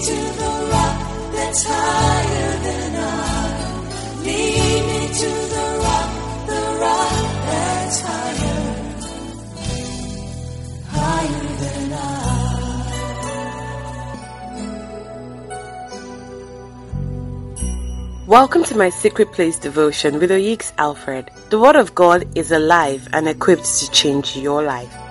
to the rock that's higher than I. Lead me to the rock, the rock that's higher, higher than I. Welcome to my Secret Place devotion with Oyeks Alfred. The Word of God is alive and equipped to change your life.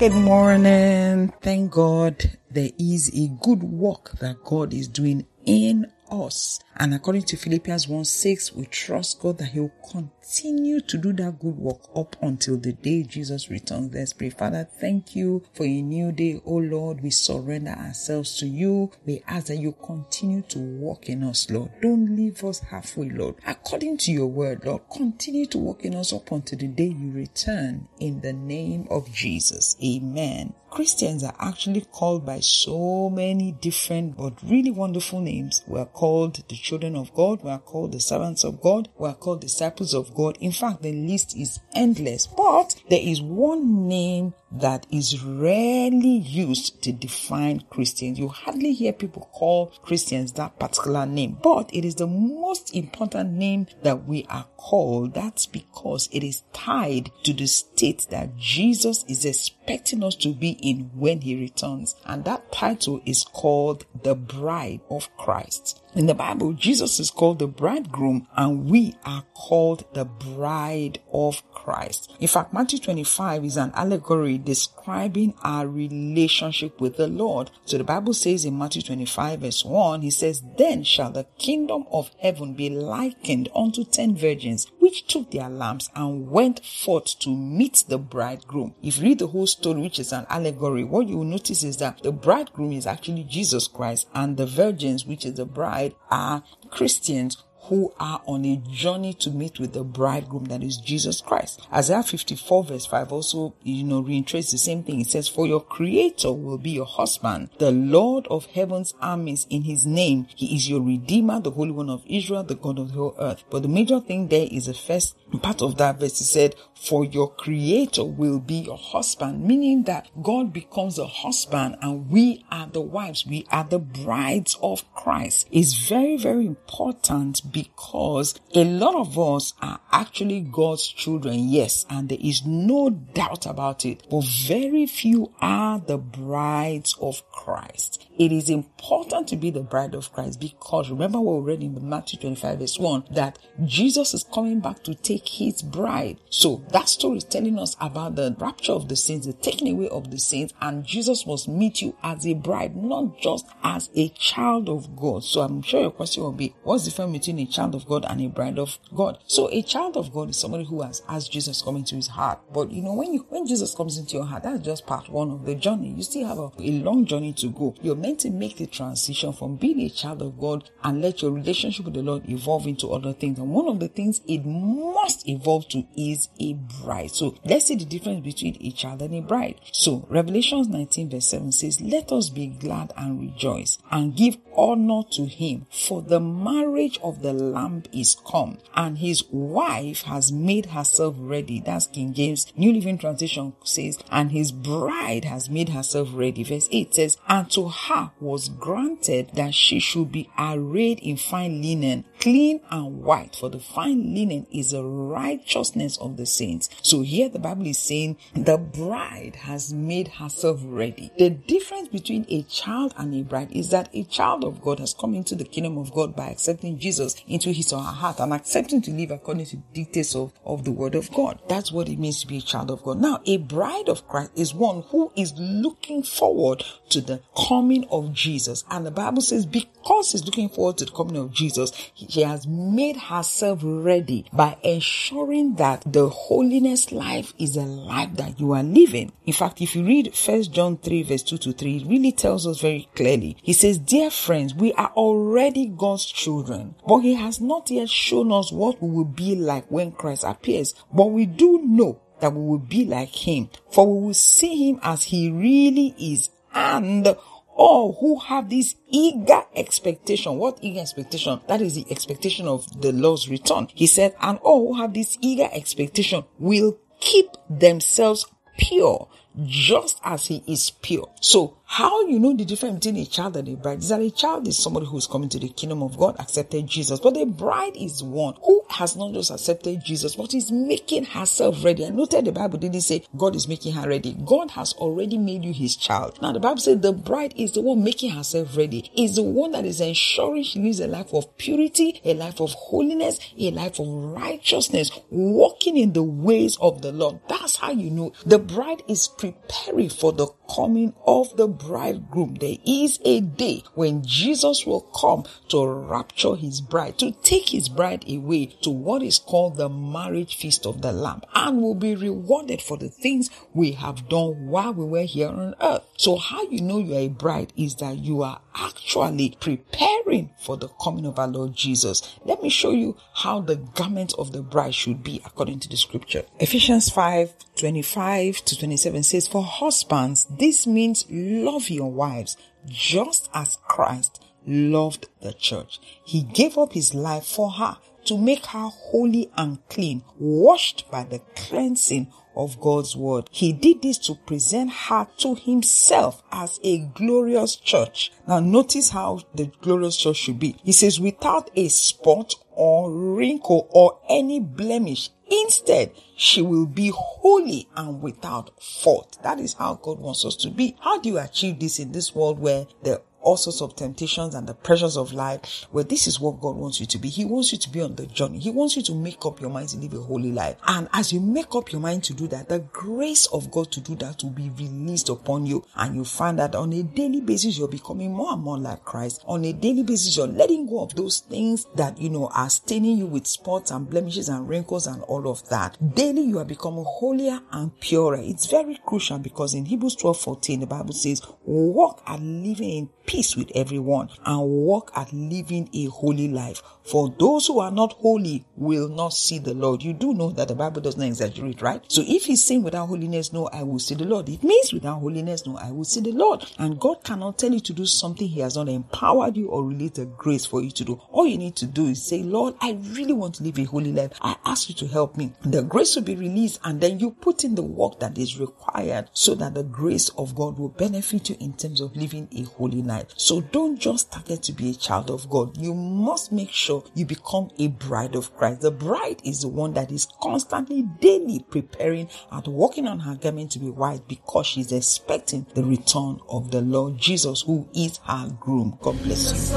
Good morning. Thank God there is a good work that God is doing in us. And according to Philippians 1 6, we trust God that He will continue to do that good work up until the day Jesus returns. Let's pray. Father, thank you for a new day. Oh Lord, we surrender ourselves to you. We ask that you continue to work in us, Lord. Don't leave us halfway, Lord. According to your word, Lord, continue to work in us up until the day you return in the name of Jesus. Amen. Christians are actually called by so many different but really wonderful names. We are called the children of God. We are called the servants of God. We are called disciples of God. In fact, the list is endless. But there is one name that is rarely used to define Christians. You hardly hear people call Christians that particular name, but it is the most important name that we are called. That's because it is tied to the state that Jesus is expecting us to be in when he returns. And that title is called the bride of Christ. In the Bible, Jesus is called the bridegroom and we are called the bride of Christ. In fact, Matthew 25 is an allegory describing our relationship with the Lord. So the Bible says in Matthew 25 verse 1, he says, Then shall the kingdom of heaven be likened unto ten virgins, which took their lamps and went forth to meet the bridegroom. If you read the whole story, which is an allegory, what you will notice is that the bridegroom is actually Jesus Christ and the virgins, which is the bride, are Christians who are on a journey to meet with the bridegroom that is Jesus Christ. Isaiah 54 verse 5 also, you know, reiterates the same thing. It says, For your creator will be your husband, the Lord of heaven's armies in his name. He is your redeemer, the Holy One of Israel, the God of the whole earth. But the major thing there is the first part of that verse. It said, For your creator will be your husband, meaning that God becomes a husband and we are the wives. We are the brides of Christ. It's very, very important because a lot of us are actually God's children, yes, and there is no doubt about it, but very few are the brides of Christ. It is important to be the bride of Christ because remember what we read in Matthew 25 verse 1 that Jesus is coming back to take his bride. So that story is telling us about the rapture of the saints, the taking away of the saints, and Jesus must meet you as a bride, not just as a child of God. So I'm sure your question will be, what's the difference between a child of God and a bride of God? So a child of God is somebody who has asked Jesus come into his heart. But you know, when you when Jesus comes into your heart, that's just part one of the journey. You still have a, a long journey to go. You're meant to make the transition from being a child of God and let your relationship with the Lord evolve into other things. And one of the things it must evolve to is a bride. So let's see the difference between a child and a bride. So Revelations 19 verse 7 says, Let us be glad and rejoice and give honor to him for the marriage of the lamb is come and his wife has made herself ready. That's King James New Living Translation says, and his bride has made herself ready. Verse 8 says, and to her was granted that she should be arrayed in fine linen, clean and white, for the fine linen is the righteousness of the saints. So here the Bible is saying the bride has made herself ready. The difference between a child and a bride is that a child of God has come into the kingdom of God by accepting Jesus into his or her heart and accepting to live according to the dictates of, of the word of God. That's what it means to be a child of God. Now, a bride of Christ is one who is looking forward to the coming of Jesus. And the Bible says because he's looking forward to the coming of Jesus, she has made herself ready by ensuring that the holiness life is a life that you are living. In fact, if you read First John 3 verse 2 to 3, it really tells us very clearly. He says, Dear friends, we are already God's children, but he has not yet shown us what we will be like when Christ appears. But we do know that we will be like him, for we will see him as he really is. And all who have this eager expectation. What eager expectation? That is the expectation of the Lord's return. He said, and all who have this eager expectation will keep themselves pure just as he is pure. So how you know the difference between a child and a bride is that a child is somebody who is coming to the kingdom of God, accepted Jesus, but a bride is one who has not just accepted Jesus, but is making herself ready. I noted the Bible didn't say God is making her ready. God has already made you his child. Now the Bible says the bride is the one making herself ready, is the one that is ensuring she lives a life of purity, a life of holiness, a life of righteousness, walking in the ways of the Lord. That's how you know the bride is preparing for the coming of the bridegroom. There is a day when Jesus will come to rapture his bride, to take his bride away to what is called the marriage feast of the Lamb, and will be rewarded for the things we have done while we were here on earth. So, how you know you are a bride is that you are actually preparing for the coming of our Lord Jesus. Let me show you how the garment of the bride should be according to the scripture. Ephesians 5 25 to 27 says, For husbands, this means love your wives just as Christ loved the church. He gave up his life for her to make her holy and clean, washed by the cleansing of God's word. He did this to present her to himself as a glorious church. Now notice how the glorious church should be. He says without a spot or wrinkle or any blemish. Instead, she will be holy and without fault. That is how God wants us to be. How do you achieve this in this world where the all sorts of temptations and the pressures of life, where this is what God wants you to be. He wants you to be on the journey. He wants you to make up your mind to live a holy life. And as you make up your mind to do that, the grace of God to do that will be released upon you. And you find that on a daily basis, you're becoming more and more like Christ. On a daily basis, you're letting go of those things that, you know, are staining you with spots and blemishes and wrinkles and all of that. Daily, you are becoming holier and purer. It's very crucial because in Hebrews 12 14, the Bible says, walk and living in peace with everyone and work at living a holy life. For those who are not holy will not see the Lord. You do know that the Bible does not exaggerate, right? So if he's saying without holiness, no, I will see the Lord. It means without holiness, no, I will see the Lord. And God cannot tell you to do something he has not empowered you or released grace for you to do. All you need to do is say, Lord, I really want to live a holy life. I ask you to help me. The grace will be released and then you put in the work that is required so that the grace of God will benefit you in terms of living a holy life. So don't just target to be a child of God. You must make sure you become a bride of Christ. The bride is the one that is constantly, daily preparing and working on her garment to be white because she's expecting the return of the Lord Jesus, who is her groom. God bless you.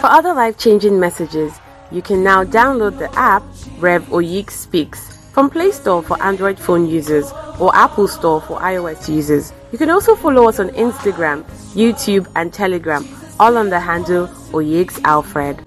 For other life changing messages, you can now download the app Rev Oyik Speaks from Play Store for Android phone users or Apple Store for iOS users. You can also follow us on Instagram, YouTube, and Telegram, all on the handle Oyeks Alfred.